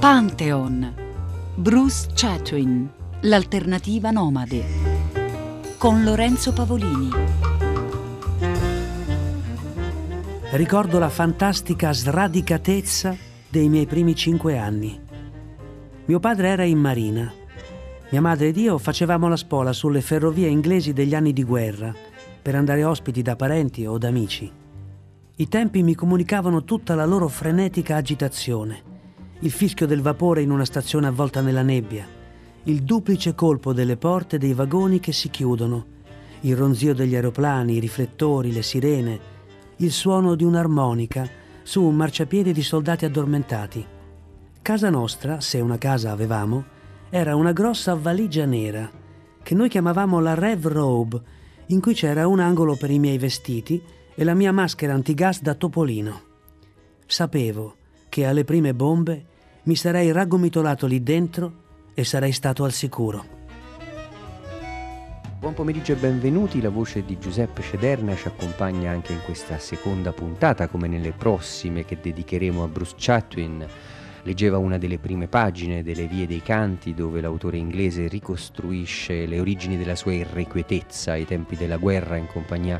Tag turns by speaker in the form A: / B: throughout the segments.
A: Pantheon. Bruce Chatwin, l'alternativa nomade. Con Lorenzo Pavolini.
B: Ricordo la fantastica sradicatezza dei miei primi cinque anni. Mio padre era in marina. Mia madre ed io facevamo la spola sulle ferrovie inglesi degli anni di guerra per andare ospiti da parenti o da amici. I tempi mi comunicavano tutta la loro frenetica agitazione il fischio del vapore in una stazione avvolta nella nebbia, il duplice colpo delle porte dei vagoni che si chiudono, il ronzio degli aeroplani, i riflettori, le sirene, il suono di un'armonica su un marciapiede di soldati addormentati. Casa nostra, se una casa avevamo, era una grossa valigia nera che noi chiamavamo la Rev Robe, in cui c'era un angolo per i miei vestiti e la mia maschera antigas da topolino. Sapevo che alle prime bombe mi sarei raggomitolato lì dentro e sarei stato al sicuro.
C: Buon pomeriggio e benvenuti, la voce di Giuseppe Cederna ci accompagna anche in questa seconda puntata, come nelle prossime che dedicheremo a Bruce Chatwin. Leggeva una delle prime pagine delle Vie dei Canti, dove l'autore inglese ricostruisce le origini della sua irrequietezza ai tempi della guerra in compagnia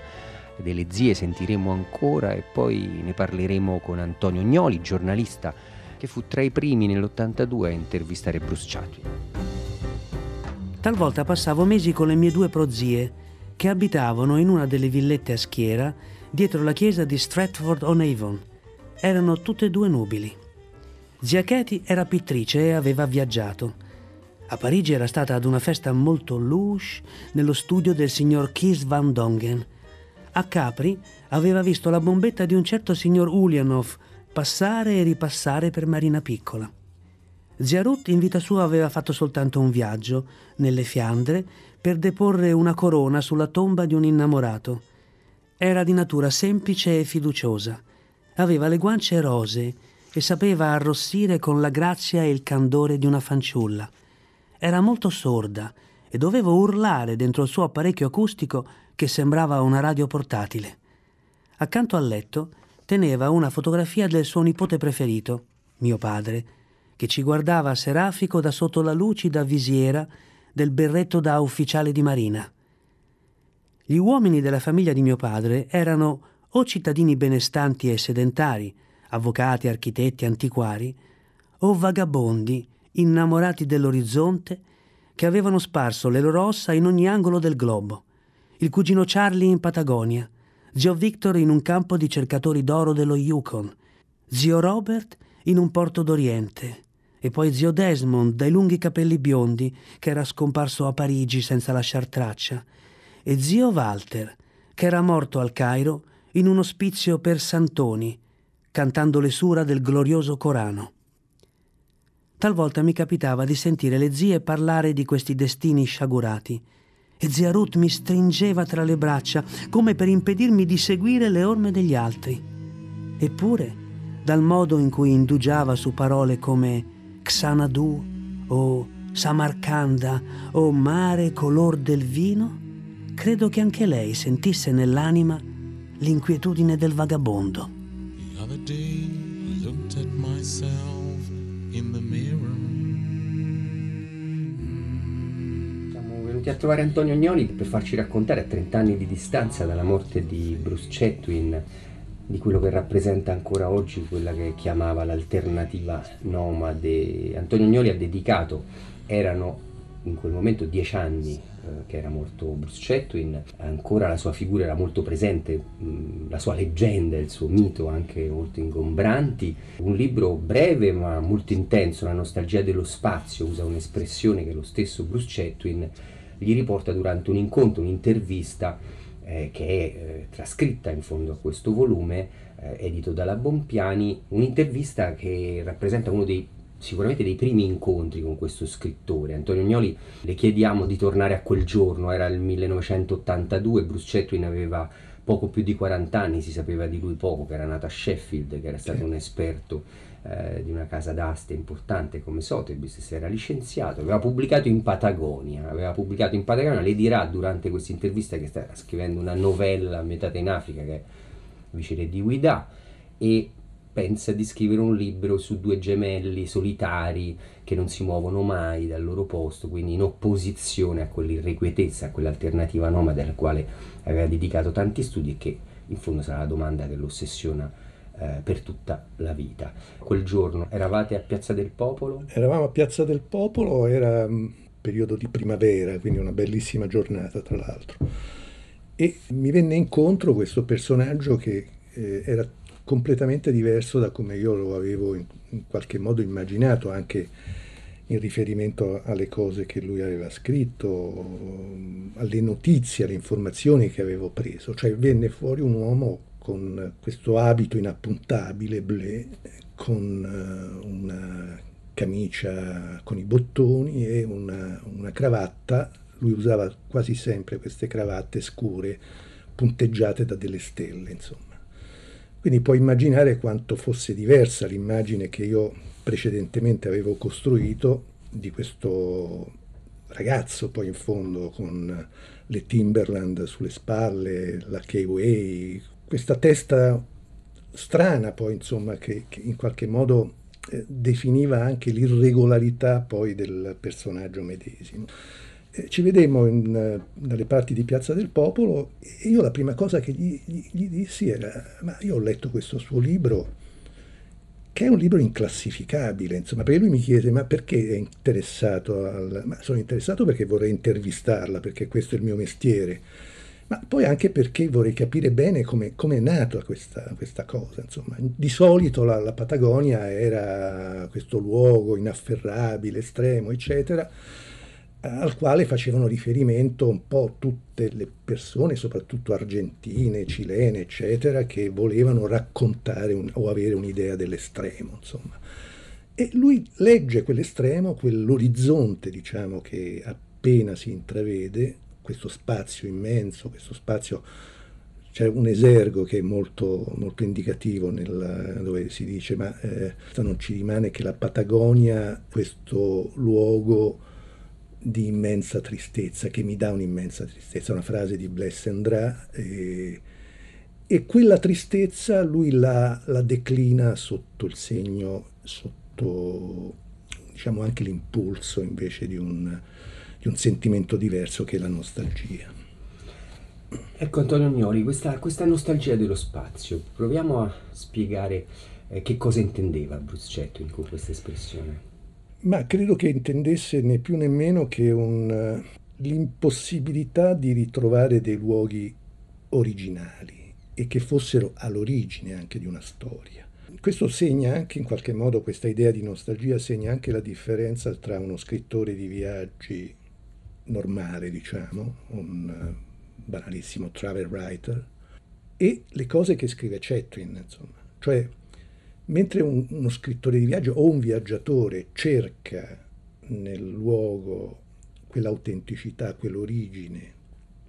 C: delle zie, sentiremo ancora e poi ne parleremo con Antonio Gnoli, giornalista che fu tra i primi nell'82 a intervistare Bruce Chatwin.
B: Talvolta passavo mesi con le mie due prozie, che abitavano in una delle villette a schiera dietro la chiesa di Stratford-on-Avon. Erano tutte e due nubili. Zia Katie era pittrice e aveva viaggiato. A Parigi era stata ad una festa molto louche nello studio del signor Kees van Dongen. A Capri aveva visto la bombetta di un certo signor Ulyanov, passare e ripassare per Marina Piccola. Zia Ruth in vita sua aveva fatto soltanto un viaggio nelle Fiandre per deporre una corona sulla tomba di un innamorato. Era di natura semplice e fiduciosa. Aveva le guance rosee e sapeva arrossire con la grazia e il candore di una fanciulla. Era molto sorda e dovevo urlare dentro il suo apparecchio acustico che sembrava una radio portatile. Accanto al letto teneva una fotografia del suo nipote preferito, mio padre, che ci guardava serafico da sotto la lucida visiera del berretto da ufficiale di marina. Gli uomini della famiglia di mio padre erano o cittadini benestanti e sedentari, avvocati, architetti, antiquari, o vagabondi innamorati dell'orizzonte che avevano sparso le loro ossa in ogni angolo del globo. Il cugino Charlie in Patagonia, zio Victor in un campo di cercatori d'oro dello Yukon, zio Robert in un porto d'Oriente e poi zio Desmond dai lunghi capelli biondi che era scomparso a Parigi senza lasciar traccia e zio Walter che era morto al Cairo in un ospizio per santoni cantando le sura del glorioso Corano. Talvolta mi capitava di sentire le zie parlare di questi destini sciagurati e zia Ruth mi stringeva tra le braccia come per impedirmi di seguire le orme degli altri. Eppure, dal modo in cui indugiava su parole come Xanadu o Samarcanda o mare color del vino, credo che anche lei sentisse nell'anima l'inquietudine del vagabondo. The other day I looked at myself in the mirror
C: venuti a trovare Antonio Agnoli per farci raccontare a 30 anni di distanza dalla morte di Bruce Chatwin di quello che rappresenta ancora oggi quella che chiamava l'alternativa nomade. Antonio Agnoli ha dedicato, erano in quel momento dieci anni eh, che era morto Bruce Chatwin, ancora la sua figura era molto presente, mh, la sua leggenda, il suo mito anche molto ingombranti. Un libro breve ma molto intenso, la nostalgia dello spazio, usa un'espressione che lo stesso Bruce Chatwin gli riporta durante un incontro, un'intervista eh, che è eh, trascritta in fondo a questo volume, eh, edito dalla Bompiani, un'intervista che rappresenta uno dei sicuramente dei primi incontri con questo scrittore. Antonio Gnoli le chiediamo di tornare a quel giorno, era il 1982, Bruce Chatwin aveva poco più di 40 anni, si sapeva di lui poco, che era nato a Sheffield, che era stato un esperto eh, di una casa d'aste importante come Sotheby's, si era licenziato, aveva pubblicato in Patagonia, aveva pubblicato in Patagonia, le dirà durante questa intervista che sta scrivendo una novella ambientata in Africa che è Vicere di Guida e pensa di scrivere un libro su due gemelli solitari che non si muovono mai dal loro posto, quindi in opposizione a quell'irrequietezza, a quell'alternativa nomade alla quale aveva dedicato tanti studi e che in fondo sarà la domanda che lo ossessiona eh, per tutta la vita. Quel giorno eravate a Piazza del Popolo?
D: Eravamo a Piazza del Popolo, era mm, periodo di primavera, quindi una bellissima giornata tra l'altro. E mi venne incontro questo personaggio che eh, era completamente diverso da come io lo avevo in, in qualche modo immaginato, anche in riferimento alle cose che lui aveva scritto, alle notizie, alle informazioni che avevo preso. Cioè venne fuori un uomo con questo abito inappuntabile, blé, con eh, una camicia con i bottoni e una, una cravatta. Lui usava quasi sempre queste cravatte scure punteggiate da delle stelle, insomma. Quindi puoi immaginare quanto fosse diversa l'immagine che io precedentemente avevo costruito di questo ragazzo poi in fondo con le Timberland sulle spalle, la K-Way, questa testa strana poi insomma che, che in qualche modo eh, definiva anche l'irregolarità poi del personaggio medesimo. Eh, ci vedemmo in, eh, dalle parti di Piazza del Popolo e io la prima cosa che gli, gli, gli, dissi era ma io ho letto questo suo libro che è un libro inclassificabile, insomma, perché lui mi chiese ma perché è interessato al... ma sono interessato perché vorrei intervistarla, perché questo è il mio mestiere, ma poi anche perché vorrei capire bene come, come è nata questa, questa, cosa, insomma. Di solito la, la Patagonia era questo luogo inafferrabile, estremo, eccetera, al quale facevano riferimento un po' tutte le persone, soprattutto argentine, cilene, eccetera, che volevano raccontare un, o avere un'idea dell'estremo, insomma. E lui legge quell'estremo, quell'orizzonte, diciamo, che appena si intravede, questo spazio immenso, questo spazio c'è un esergo che è molto, molto indicativo nel, dove si dice ma eh, non ci rimane che la Patagonia, questo luogo di immensa tristezza, che mi dà un'immensa tristezza, una frase di Blessendra, e, e quella tristezza lui la, la, declina sotto il segno, sotto diciamo anche l'impulso invece di un, di un sentimento diverso che è la nostalgia.
C: Ecco Antonio Gnoli, questa, questa nostalgia dello spazio, proviamo a spiegare eh, che cosa intendeva Bruce Chatwin con questa espressione.
D: Ma credo che intendesse né più né meno che un, l'impossibilità di ritrovare dei luoghi originali e che fossero all'origine anche di una storia. Questo segna anche in qualche modo, questa idea di nostalgia segna anche la differenza tra uno scrittore di viaggi normale, diciamo, un banalissimo travel writer, e le cose che scrive Chetwin, insomma. Cioè, Mentre un, uno scrittore di viaggio o un viaggiatore cerca nel luogo quell'autenticità, quell'origine,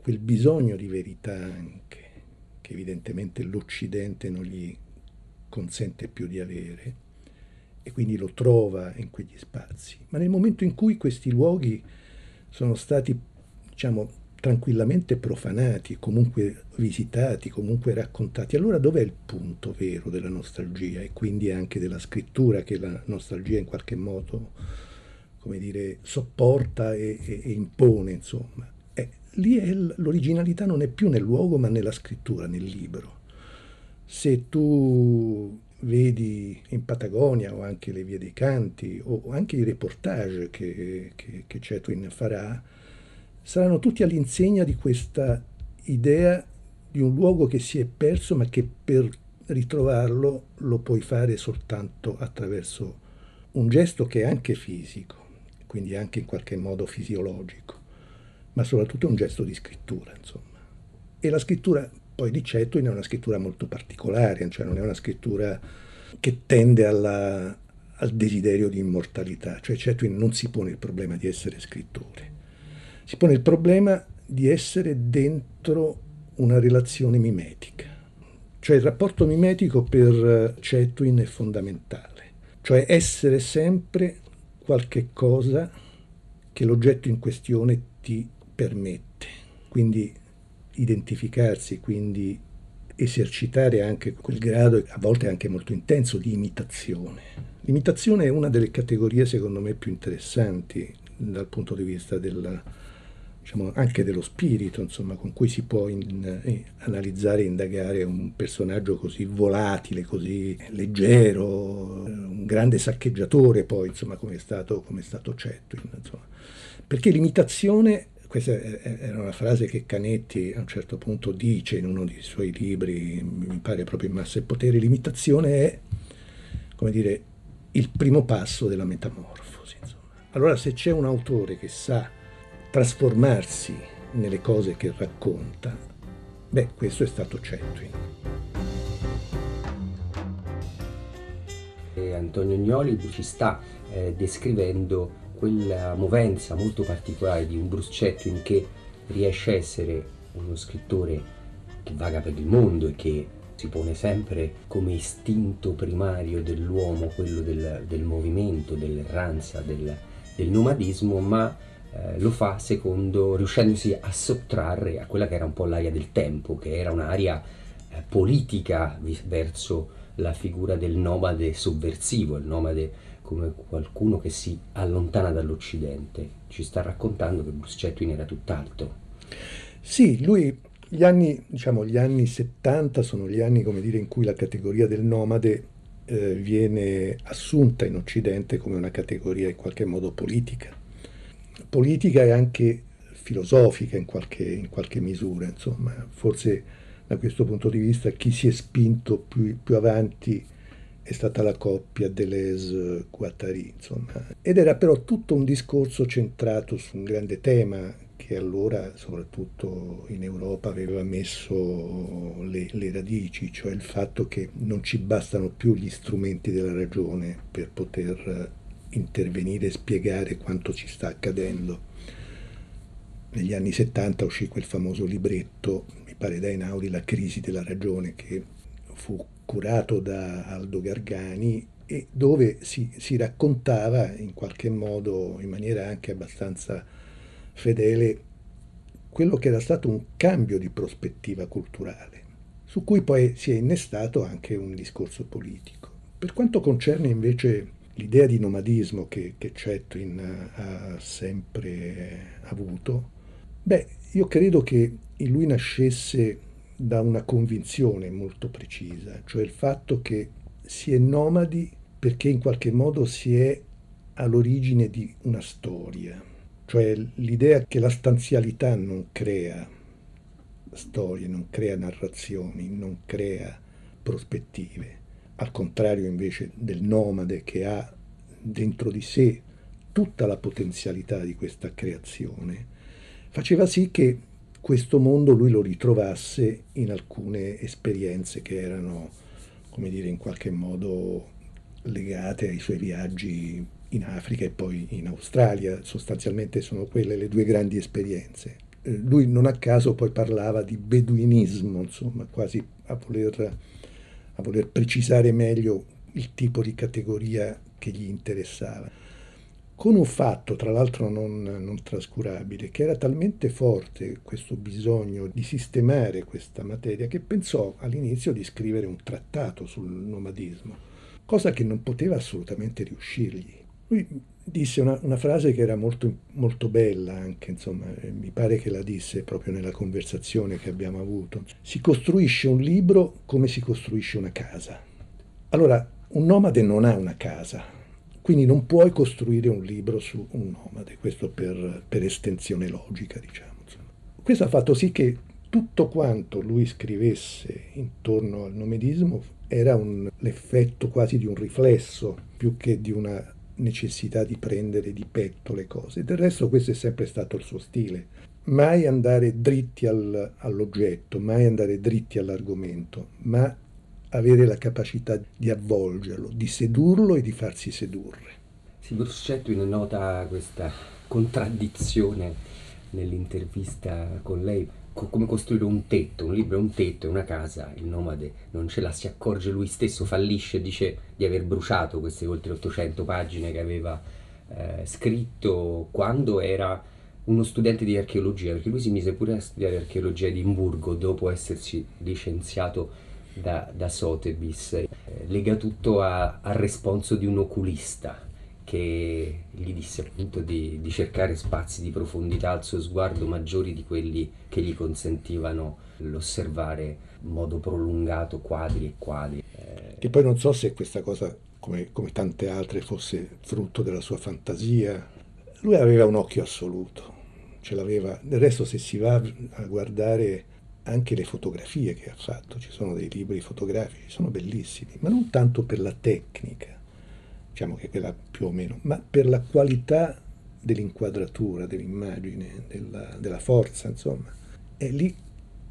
D: quel bisogno di verità anche, che evidentemente l'Occidente non gli consente più di avere, e quindi lo trova in quegli spazi. Ma nel momento in cui questi luoghi sono stati, diciamo, tranquillamente profanati, comunque visitati, comunque raccontati. Allora dov'è il punto vero della nostalgia e quindi anche della scrittura che la nostalgia in qualche modo, come dire, sopporta e, e, e impone, insomma. Eh, lì è l'originalità non è più nel luogo ma nella scrittura, nel libro. Se tu vedi in Patagonia o anche le vie dei canti o anche i reportage che, che, che Cetwin farà, saranno tutti all'insegna di questa idea di un luogo che si è perso ma che per ritrovarlo lo puoi fare soltanto attraverso un gesto che è anche fisico, quindi anche in qualche modo fisiologico, ma soprattutto un gesto di scrittura, insomma. E la scrittura poi di Cetwin è una scrittura molto particolare, cioè non è una scrittura che tende alla, al desiderio di immortalità, cioè Cetwin non si pone il problema di essere scrittore, si pone il problema di essere dentro una relazione mimetica. Cioè il rapporto mimetico per Cetwin è fondamentale, cioè essere sempre qualche cosa che l'oggetto in questione ti permette, quindi identificarsi, quindi esercitare anche quel grado, a volte anche molto intenso, di imitazione. L'imitazione è una delle categorie, secondo me, più interessanti dal punto di vista del, diciamo, anche dello spirito insomma, con cui si può in, eh, analizzare e indagare un personaggio così volatile, così leggero, un grande saccheggiatore poi, insomma, come è stato, come è stato Chatwin. Insomma. Perché l'imitazione, questa era una frase che Canetti a un certo punto dice in uno dei suoi libri, mi pare proprio in Massa e Potere, l'imitazione è, come dire, il primo passo della metamorfosi. Insomma. Allora se c'è un autore che sa trasformarsi nelle cose che racconta, beh, questo è stato Chatwin.
C: E Antonio Gnoli ci sta eh, descrivendo quella movenza molto particolare di un Bruce Chatwin che riesce a essere uno scrittore che vaga per il mondo e che si pone sempre come istinto primario dell'uomo quello del, del movimento, dell'erranza, del, del nomadismo, ma eh, lo fa secondo riuscendosi a sottrarre a quella che era un po' l'aria del tempo, che era un'aria eh, politica verso la figura del nomade sovversivo, il nomade come qualcuno che si allontana dall'Occidente. Ci sta raccontando che Bruce Chatwin era tutt'altro.
D: Sì, lui gli anni, diciamo, gli anni 70 sono gli anni come dire, in cui la categoria del nomade eh, viene assunta in Occidente come una categoria in qualche modo politica politica e anche filosofica in qualche, in qualche misura. Insomma, forse da questo punto di vista chi si è spinto più, più avanti è stata la coppia Deleuze-Guattari, insomma. Ed era però tutto un discorso centrato su un grande tema che allora, soprattutto in Europa, aveva messo le, le, radici, cioè il fatto che non ci bastano più gli strumenti della ragione per poter intervenire e spiegare quanto ci sta accadendo. Negli anni 70 uscì quel famoso libretto, mi pare da Einaudi, La crisi della ragione, che fu curato da Aldo Gargani e dove si, si raccontava in qualche modo, in maniera anche abbastanza fedele, quello che era stato un cambio di prospettiva culturale, su cui poi si è innestato anche un discorso politico. Per quanto concerne invece l'idea di nomadismo che, che Chatwin ha sempre avuto, beh, io credo che in lui nascesse da una convinzione molto precisa, cioè il fatto che si è nomadi perché in qualche modo si è all'origine di una storia, cioè l'idea che la stanzialità non crea storie, non crea narrazioni, non crea prospettive al contrario invece del nomade che ha dentro di sé tutta la potenzialità di questa creazione, faceva sì che questo mondo lui lo ritrovasse in alcune esperienze che erano, come dire, in qualche modo legate ai suoi viaggi in Africa e poi in Australia, sostanzialmente sono quelle le due grandi esperienze. Eh, lui non a caso poi parlava di beduinismo, insomma, quasi a voler a voler precisare meglio il tipo di categoria che gli interessava. Con un fatto, tra l'altro non, non trascurabile, che era talmente forte questo bisogno di sistemare questa materia che pensò all'inizio di scrivere un trattato sul nomadismo, cosa che non poteva assolutamente riuscirgli. Lui disse una, una, frase che era molto, molto bella anche, insomma, mi pare che la disse proprio nella conversazione che abbiamo avuto. Si costruisce un libro come si costruisce una casa. Allora, un nomade non ha una casa, quindi non puoi costruire un libro su un nomade, questo per, per estensione logica, diciamo. Insomma. Questo ha fatto sì che tutto quanto lui scrivesse intorno al nomedismo era un, l'effetto quasi di un riflesso più che di una necessità di prendere di petto le cose. Del resto questo è sempre stato il suo stile. Mai andare dritti al, all'oggetto, mai andare dritti all'argomento, ma avere la capacità di avvolgerlo, di sedurlo e di farsi sedurre.
C: Sì, Bruce Chatwin nota questa contraddizione nell'intervista con lei co- come costruire un tetto, un libro è un tetto, è una casa, il nomade non ce la si accorge lui stesso, fallisce dice di aver bruciato queste oltre 800 pagine che aveva eh, scritto quando era uno studente di archeologia, perché lui si mise pure a studiare archeologia ad Edimburgo dopo essersi licenziato da, da Sotheby's. Eh, lega tutto a, al responso di un oculista che gli disse appunto di, di, cercare spazi di profondità al suo sguardo maggiori di quelli che gli consentivano l'osservare in modo prolungato quadri e quadri.
D: Eh, che poi non so se questa cosa, come, come tante altre, fosse frutto della sua fantasia. Lui aveva un occhio assoluto, ce l'aveva. Del resto se si va a guardare anche le fotografie che ha fatto, ci sono dei libri fotografici, sono bellissimi, ma non tanto per la tecnica, diciamo che quella più o meno, ma per la qualità dell'inquadratura, dell'immagine, della, della forza, insomma. E lì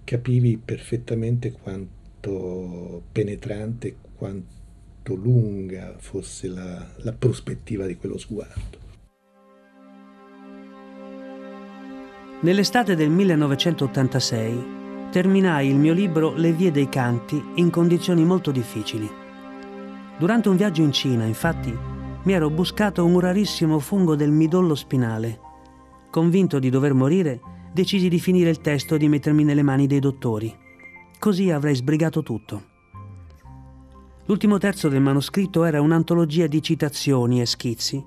D: capivi perfettamente quanto penetrante, quanto lunga fosse la, la prospettiva di quello sguardo.
B: Nell'estate del 1986 terminai il mio libro Le vie dei canti in condizioni molto difficili. Durante un viaggio in Cina, infatti, mi ero buscato un rarissimo fungo del midollo spinale. Convinto di dover morire, decisi di finire il testo e di mettermi nelle mani dei dottori. Così avrei sbrigato tutto. L'ultimo terzo del manoscritto era un'antologia di citazioni e schizzi,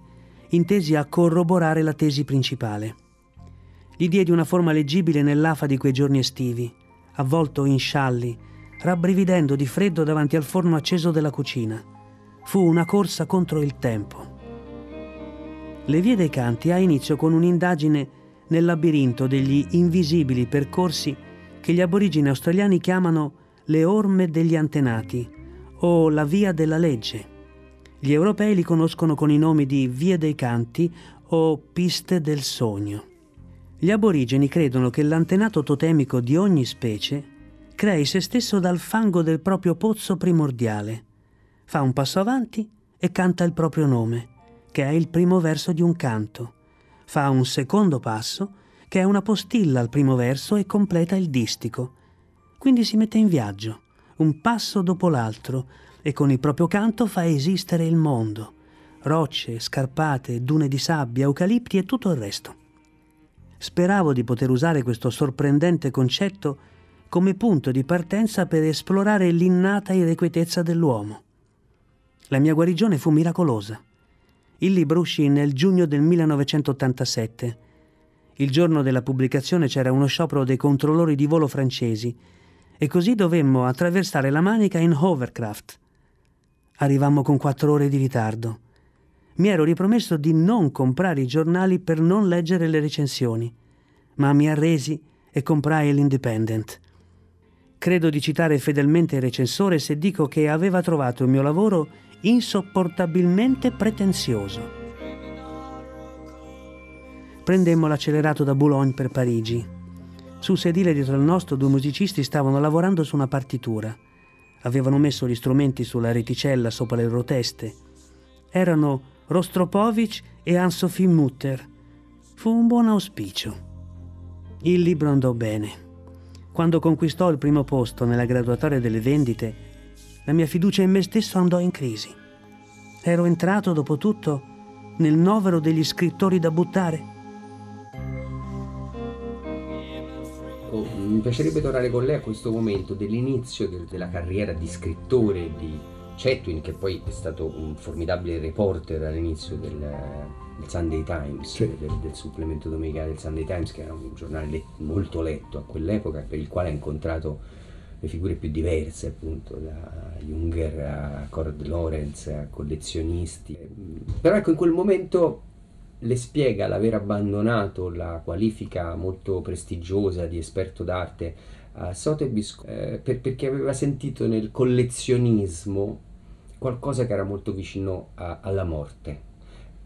B: intesi a corroborare la tesi principale. Gli diedi una forma leggibile nell'afa di quei giorni estivi, avvolto in scialli, rabbrividendo di freddo davanti al forno acceso della cucina. Fu una corsa contro il tempo. Le vie dei canti ha inizio con un'indagine nel labirinto degli invisibili percorsi che gli aborigini australiani chiamano le orme degli antenati o la via della legge. Gli europei li conoscono con i nomi di vie dei canti o piste del sogno. Gli aborigeni credono che l'antenato totemico di ogni specie crei se stesso dal fango del proprio pozzo primordiale. Fa un passo avanti e canta il proprio nome, che è il primo verso di un canto. Fa un secondo passo, che è una postilla al primo verso e completa il distico. Quindi si mette in viaggio, un passo dopo l'altro, e con il proprio canto fa esistere il mondo. Rocce, scarpate, dune di sabbia, eucalipti e tutto il resto. Speravo di poter usare questo sorprendente concetto come punto di partenza per esplorare l'innata irrequietezza dell'uomo. La mia guarigione fu miracolosa. Il libro uscì nel giugno del 1987. Il giorno della pubblicazione c'era uno sciopero dei controllori di volo francesi e così dovemmo attraversare la Manica in hovercraft. Arrivammo con quattro ore di ritardo mi ero ripromesso di non comprare i giornali per non leggere le recensioni, ma mi arresi e comprai l'Independent. Credo di citare fedelmente il recensore se dico che aveva trovato il mio lavoro insopportabilmente pretenzioso. Prendemmo l'accelerato da Boulogne per Parigi. Sul sedile dietro al nostro due musicisti stavano lavorando su una partitura. Avevano messo gli strumenti sulla reticella sopra le roteste. Erano Rostropovich e Anne-Sophie Mutter. Fu un buon auspicio. Il libro andò bene. Quando conquistò il primo posto nella graduatoria delle vendite, la mia fiducia in me stesso andò in crisi. Ero entrato, dopo tutto, nel novero degli scrittori da buttare.
C: Oh, mi piacerebbe tornare con lei a questo momento dell'inizio del, della carriera di scrittore di Chetwin, che poi è stato un formidabile reporter all'inizio del, del Sunday Times, sì. del, del, supplemento domenicale del Sunday Times, che era un giornale molto letto a quell'epoca, per il quale ha incontrato le figure più diverse, appunto, da Junger a Cord Lorenz a collezionisti. Però ecco, in quel momento le spiega l'aver abbandonato la qualifica molto prestigiosa di esperto d'arte a Sotheby's eh, per, perché aveva sentito nel collezionismo qualcosa che era molto vicino a, alla morte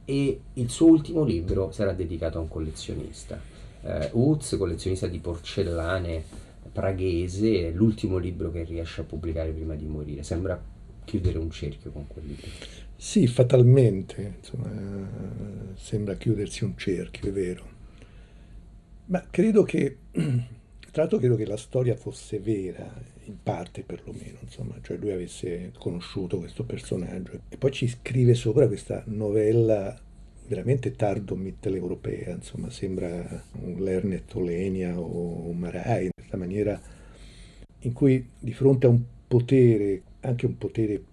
C: e il suo ultimo libro sarà dedicato a un collezionista. Eh, Utz, collezionista di porcellane praghese, è l'ultimo libro che riesce a pubblicare prima di morire. Sembra chiudere un cerchio con quel libro.
D: Sì, fatalmente, insomma, sembra chiudersi un cerchio, è vero. Ma credo che tra l'altro credo che la storia fosse vera, in parte perlomeno, insomma, cioè lui avesse conosciuto questo personaggio e poi ci scrive sopra questa novella veramente tardo mitteleuropea, insomma sembra un Lernet Olenia o un Marai, questa maniera in cui di fronte a un potere, anche un potere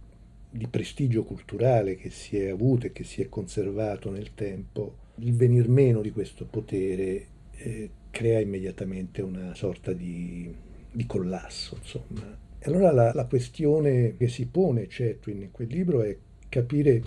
D: di prestigio culturale che si è avuto e che si è conservato nel tempo, il venir meno di questo potere eh, crea immediatamente una sorta di, di collasso, insomma. E allora la, la, questione che si pone Chetwin in quel libro è capire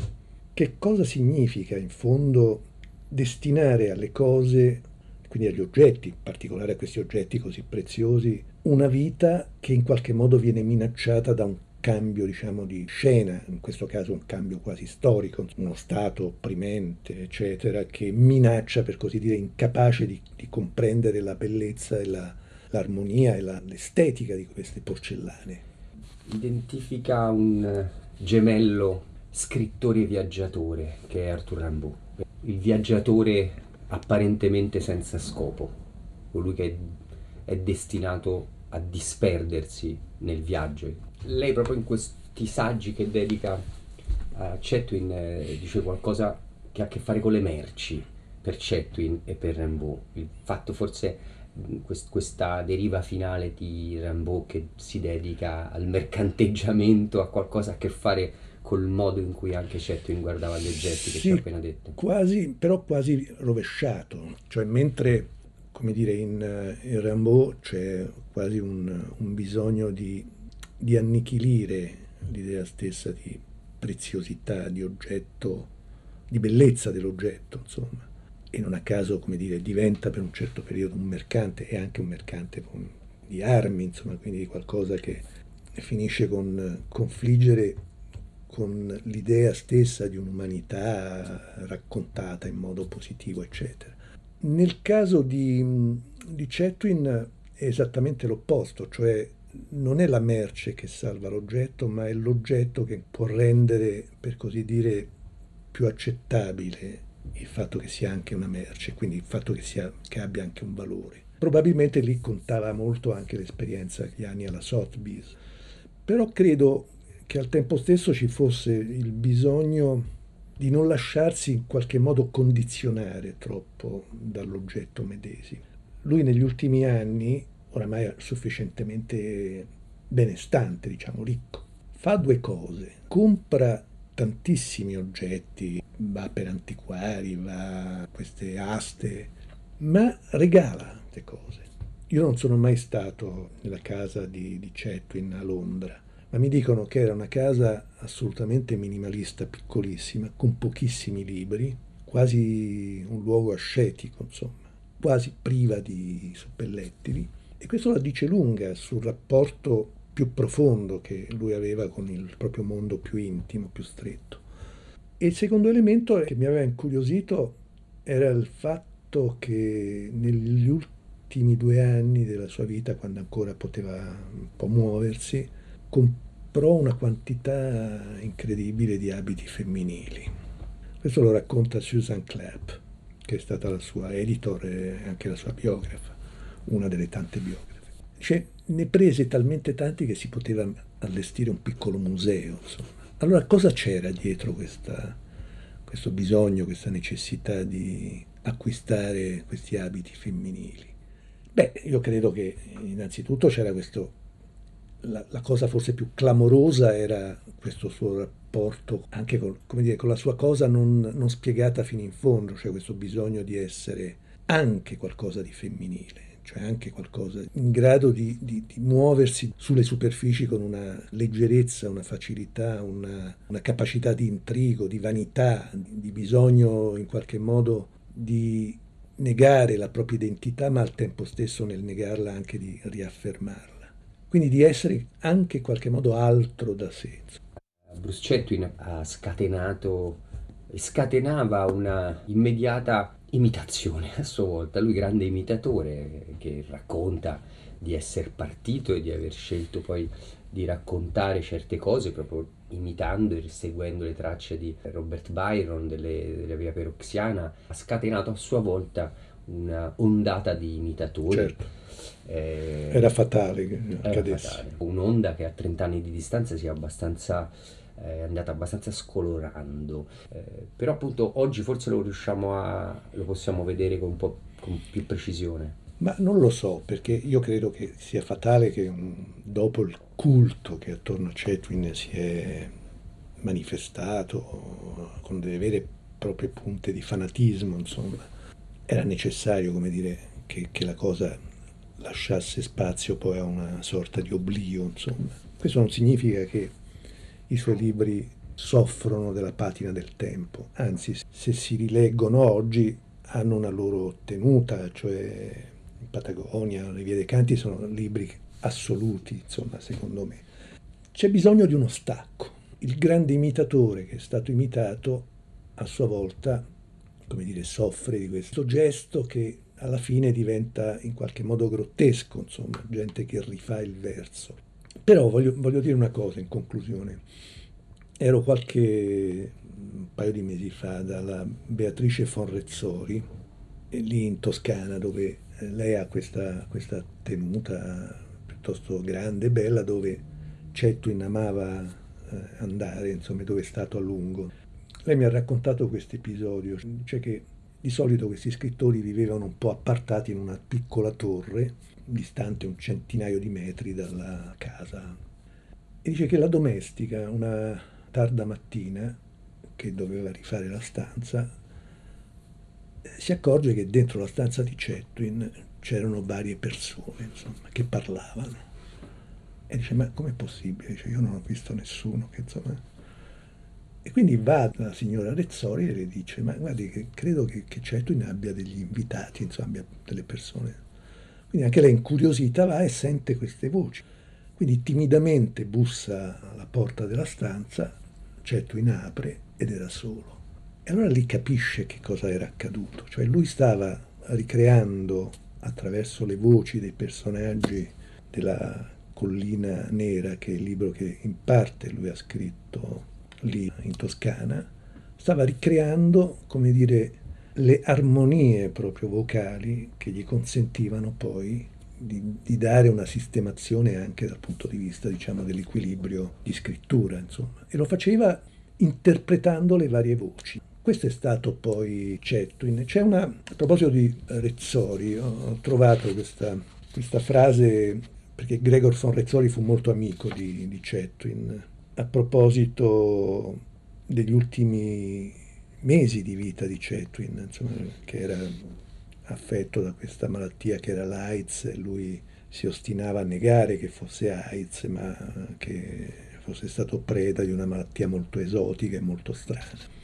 D: che cosa significa in fondo destinare alle cose, quindi agli oggetti, in particolare a questi oggetti così preziosi, una vita che in qualche modo viene minacciata da un cambio diciamo, di scena, in questo caso un cambio quasi storico, uno Stato opprimente, eccetera, che minaccia, per così dire, incapace di, di comprendere la bellezza e la, l'armonia e la, l'estetica di queste porcellane.
C: Identifica un gemello scrittore viaggiatore che è Arthur Rimbaud, il viaggiatore apparentemente senza scopo, colui che è, è destinato a disperdersi nel viaggio, lei proprio in questi saggi che dedica a Chetwin eh, dice qualcosa che ha a che fare con le merci per Chetwin e per Rimbaud. Il fatto forse quest, questa deriva finale di Rimbaud che si dedica al mercanteggiamento, a qualcosa a che fare col modo in cui anche Chetwin guardava gli oggetti che
D: sì,
C: ci ha appena detto.
D: Quasi, però quasi rovesciato, cioè mentre come dire, in, in Rimbaud c'è quasi un, un bisogno di di annichilire l'idea stessa di preziosità, di oggetto, di bellezza dell'oggetto, insomma. E non a caso, come dire, diventa per un certo periodo un mercante e anche un mercante con, di armi, insomma, quindi di qualcosa che finisce con confliggere con l'idea stessa di un'umanità raccontata in modo positivo, eccetera. Nel caso di, di Chetwin è esattamente l'opposto, cioè non è la merce che salva l'oggetto, ma è l'oggetto che può rendere, per così dire, più accettabile il fatto che sia anche una merce, quindi il fatto che, sia, che abbia anche un valore. Probabilmente lì contava molto anche l'esperienza degli anni alla Sotheby's, però credo che al tempo stesso ci fosse il bisogno di non lasciarsi in qualche modo condizionare troppo dall'oggetto medesimo. Lui negli ultimi anni oramai sufficientemente benestante, diciamo ricco. Fa due cose, compra tantissimi oggetti, va per antiquari, va a queste aste, ma regala queste cose. Io non sono mai stato nella casa di, di Chetwin a Londra, ma mi dicono che era una casa assolutamente minimalista, piccolissima, con pochissimi libri, quasi un luogo ascetico, insomma, quasi priva di suppellettili e questo la dice lunga sul rapporto più profondo che lui aveva con il proprio mondo più intimo, più stretto. E il secondo elemento che mi aveva incuriosito era il fatto che negli ultimi due anni della sua vita, quando ancora poteva un po' muoversi, comprò una quantità incredibile di abiti femminili. Questo lo racconta Susan Clapp, che è stata la sua editor e anche la sua biografa una delle tante biografe. Cioè, ne prese talmente tanti che si poteva allestire un piccolo museo. Insomma. Allora cosa c'era dietro questa, questo bisogno, questa necessità di acquistare questi abiti femminili? Beh, io credo che innanzitutto c'era questo, la, la cosa forse più clamorosa era questo suo rapporto anche con, dire, con la sua cosa non, non spiegata fino in fondo, cioè questo bisogno di essere anche qualcosa di femminile cioè anche qualcosa in grado di, di, di, muoversi sulle superfici con una leggerezza, una facilità, una, una capacità di intrigo, di vanità, di, di bisogno in qualche modo di negare la propria identità, ma al tempo stesso nel negarla anche di riaffermarla. Quindi di essere anche in qualche modo altro da sé.
C: Bruce Chetwin ha scatenato e scatenava una immediata imitazione a sua volta, lui grande imitatore che racconta di essere partito e di aver scelto poi di raccontare certe cose proprio imitando e seguendo le tracce di Robert Byron della via peroxiana, ha scatenato a sua volta una ondata di imitatori.
D: Certo. Eh, era fatale che
C: accadesse. Un'onda che a 30 anni di distanza sia abbastanza è andata abbastanza scolorando, eh, però appunto oggi forse lo riusciamo a, lo possiamo vedere con un po' con più precisione.
D: Ma non lo so, perché io credo che sia fatale che dopo il culto che attorno a Chetwin si è manifestato con delle vere e proprie punte di fanatismo, insomma, era necessario, come dire, che, che la cosa lasciasse spazio poi a una sorta di oblio, insomma. Questo non significa che i suoi libri soffrono della patina del tempo, anzi se si rileggono oggi hanno una loro tenuta, cioè in Patagonia, le vie dei canti sono libri assoluti, insomma, secondo me. C'è bisogno di uno stacco. Il grande imitatore che è stato imitato a sua volta, come dire, soffre di questo gesto che alla fine diventa in qualche modo grottesco, insomma, gente che rifà il verso. Però voglio, voglio dire una cosa in conclusione. Ero qualche paio di mesi fa dalla Beatrice Fonrezzori, lì in Toscana, dove eh, lei ha questa, questa tenuta piuttosto grande e bella, dove Cettuin amava eh, andare, insomma, dove è stato a lungo. Lei mi ha raccontato questo episodio, cioè che di solito questi scrittori vivevano un po' appartati in una piccola torre, distante un centinaio di metri dalla casa. E dice che la domestica, una tarda mattina, che doveva rifare la stanza, si accorge che dentro la stanza di Chetwin c'erano varie persone, insomma, che parlavano. E dice, ma com'è possibile? Dice, io non ho visto nessuno che insomma... E quindi va la signora Rezzori e le dice, ma guardi, che credo che, che Cetwin abbia degli invitati, insomma, abbia delle persone. Quindi anche lei incuriosita va e sente queste voci. Quindi timidamente bussa alla porta della stanza, Cetwin apre ed era solo. E allora lì capisce che cosa era accaduto, cioè lui stava ricreando attraverso le voci dei personaggi della collina nera, che è il libro che in parte lui ha scritto lì in Toscana, stava ricreando, come dire, le armonie proprio vocali che gli consentivano poi di, di, dare una sistemazione anche dal punto di vista, diciamo, dell'equilibrio di scrittura, insomma. E lo faceva interpretando le varie voci. Questo è stato poi Cetwin. C'è una, a proposito di Rezzori, ho trovato questa, questa frase, perché Gregor von Rezzori fu molto amico di, di Cetwin, a proposito degli ultimi mesi di vita di Cetwin, insomma, che era affetto da questa malattia che era l'AIDS lui si ostinava a negare che fosse AIDS, ma che fosse stato preda di una malattia molto esotica e molto strana.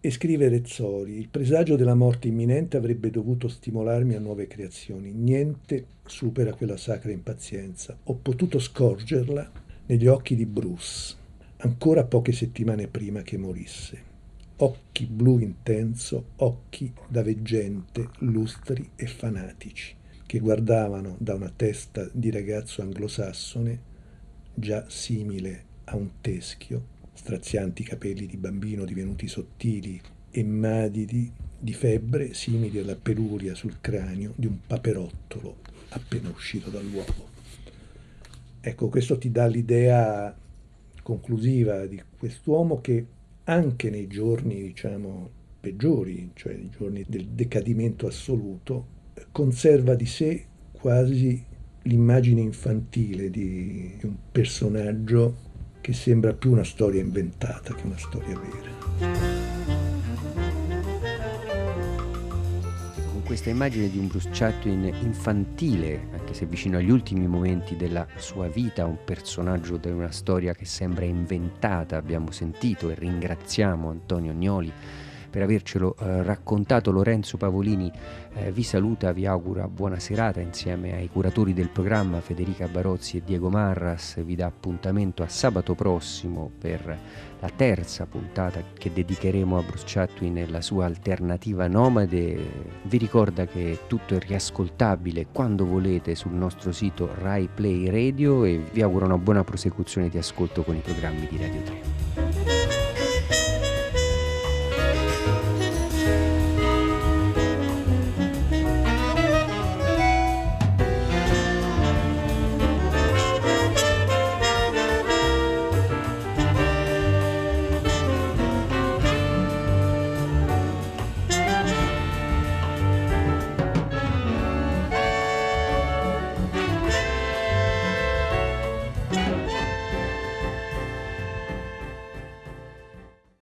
D: E scrive Rezzori, il presagio della morte imminente avrebbe dovuto stimolarmi a nuove creazioni. Niente supera quella sacra impazienza. Ho potuto scorgerla negli occhi di Bruce, ancora poche settimane prima che morisse. Occhi blu intenso, occhi da veggente, lustri e fanatici, che guardavano da una testa di ragazzo anglosassone, già simile a un teschio, strazianti capelli di bambino divenuti sottili e madidi di febbre simili alla peluria sul cranio di un paperottolo appena uscito dall'uovo. Ecco, questo ti dà l'idea conclusiva di quest'uomo che anche nei giorni, diciamo, peggiori, cioè nei giorni del decadimento assoluto, conserva di sé quasi l'immagine infantile di un personaggio che sembra più una storia inventata che una storia vera.
C: questa immagine di un Bruce Chatwin infantile, anche se vicino agli ultimi momenti della sua vita, un personaggio di una storia che sembra inventata, abbiamo sentito e ringraziamo Antonio Agnoli per avercelo eh, raccontato. Lorenzo Pavolini eh, vi saluta, vi augura buona serata insieme ai curatori del programma Federica Barozzi e Diego Marras. Vi dà appuntamento a sabato prossimo per la terza puntata che dedicheremo a Bruce Chatwin e la sua alternativa nomade. Vi ricorda che tutto è riascoltabile quando volete sul nostro sito Rai Play Radio e vi auguro una buona prosecuzione di ascolto con i programmi di Radio 3.